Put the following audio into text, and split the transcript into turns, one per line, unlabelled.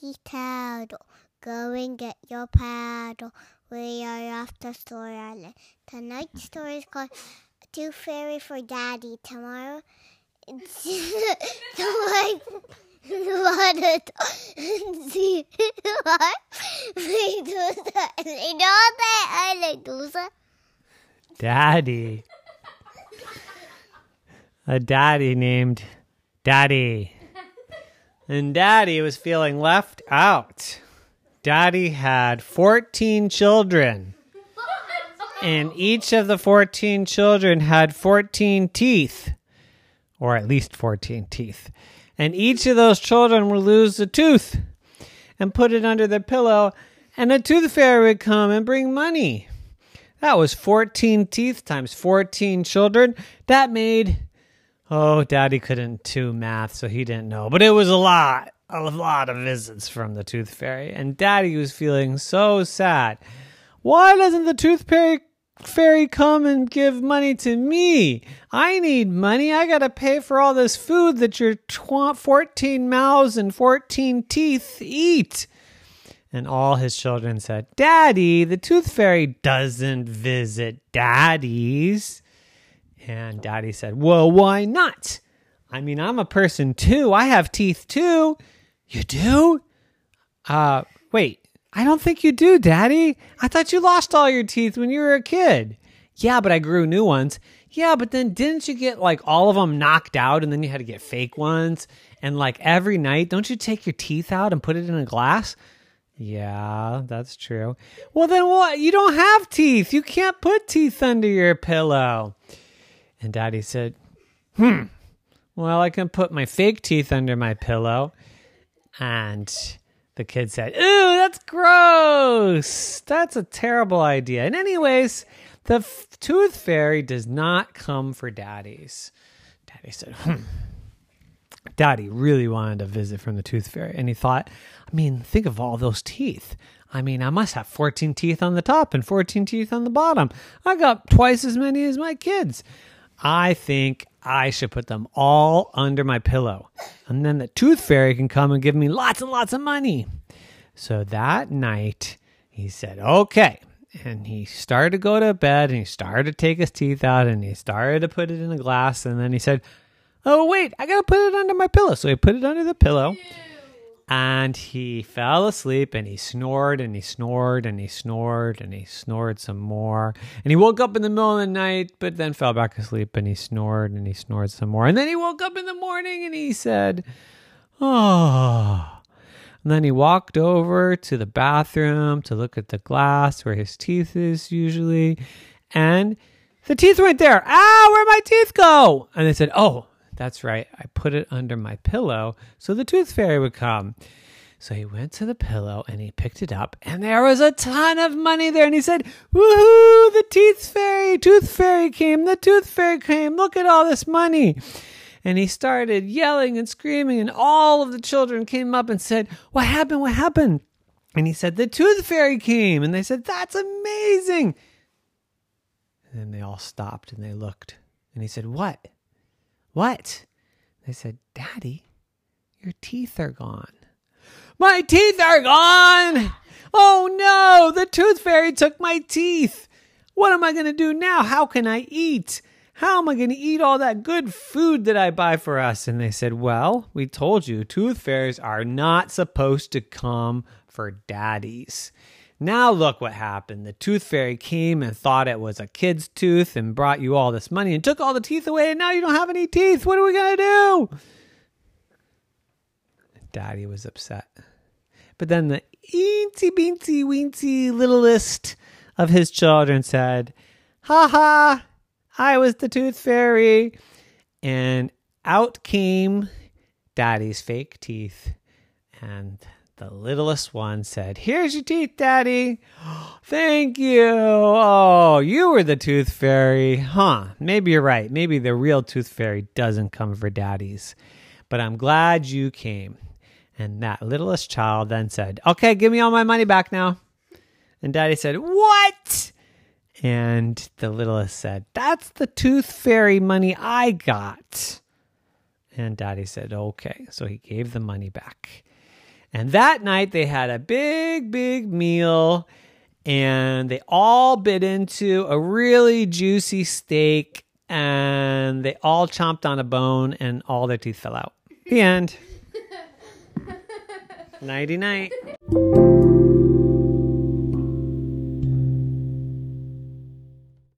Ticky ticky go and get your paddle. We are off to Story Island. Tonight's mm-hmm. story is called Tooth Fairy for Daddy. Tomorrow, it's the. What see what? Medusa, you know that I Medusa.
Daddy. A daddy named Daddy. And Daddy was feeling left out. Daddy had 14 children. And each of the 14 children had 14 teeth, or at least 14 teeth. And each of those children would lose a tooth and put it under their pillow, and a tooth fairy would come and bring money. That was 14 teeth times 14 children. That made, oh, daddy couldn't do math, so he didn't know, but it was a lot, a lot of visits from the tooth fairy. And daddy was feeling so sad. Why doesn't the tooth fairy, fairy come and give money to me? I need money. I got to pay for all this food that your tw- 14 mouths and 14 teeth eat. And all his children said, Daddy, the tooth fairy doesn't visit daddies. And daddy said, Well, why not? I mean, I'm a person too. I have teeth too. You do? Uh, wait, I don't think you do, daddy. I thought you lost all your teeth when you were a kid. Yeah, but I grew new ones. Yeah, but then didn't you get like all of them knocked out and then you had to get fake ones? And like every night, don't you take your teeth out and put it in a glass? Yeah, that's true. Well, then what? You don't have teeth. You can't put teeth under your pillow. And Daddy said, Hmm. Well, I can put my fake teeth under my pillow. And the kid said, Ooh, that's gross. That's a terrible idea. And, anyways, the f- tooth fairy does not come for daddies. Daddy said, Hmm. Daddy really wanted a visit from the tooth fairy. And he thought, I mean, think of all those teeth. I mean, I must have 14 teeth on the top and 14 teeth on the bottom. I got twice as many as my kids. I think I should put them all under my pillow. And then the tooth fairy can come and give me lots and lots of money. So that night, he said, okay. And he started to go to bed and he started to take his teeth out and he started to put it in a glass. And then he said, oh, wait, I got to put it under my pillow. So he put it under the pillow and he fell asleep and he snored and he snored and he snored and he snored some more. And he woke up in the middle of the night, but then fell back asleep and he snored and he snored some more. And then he woke up in the morning and he said, Oh. And then he walked over to the bathroom to look at the glass where his teeth is usually. And the teeth weren't there. Ah, where'd my teeth go? And they said, Oh, that's right. I put it under my pillow so the tooth fairy would come. So he went to the pillow and he picked it up, and there was a ton of money there. And he said, Woohoo! The teeth fairy, tooth fairy came, the tooth fairy came. Look at all this money. And he started yelling and screaming, and all of the children came up and said, What happened? What happened? And he said, The tooth fairy came. And they said, That's amazing. And then they all stopped and they looked. And he said, What? What? They said, Daddy, your teeth are gone. My teeth are gone! Oh no, the tooth fairy took my teeth. What am I going to do now? How can I eat? How am I going to eat all that good food that I buy for us? And they said, Well, we told you tooth fairies are not supposed to come for daddies. Now look what happened. The tooth fairy came and thought it was a kid's tooth and brought you all this money and took all the teeth away, and now you don't have any teeth. What are we going to do? Daddy was upset. But then the eensy beensy weensy littlest of his children said, Ha ha, I was the tooth fairy. And out came Daddy's fake teeth. And the littlest one said, Here's your teeth, Daddy. Thank you. Oh, you were the tooth fairy. Huh. Maybe you're right. Maybe the real tooth fairy doesn't come for daddies. But I'm glad you came. And that littlest child then said, Okay, give me all my money back now. And daddy said, What? And the littlest said, That's the tooth fairy money I got. And daddy said, Okay. So he gave the money back. And that night they had a big, big meal and they all bit into a really juicy steak and they all chomped on a bone and all their teeth fell out. The end. Nighty night.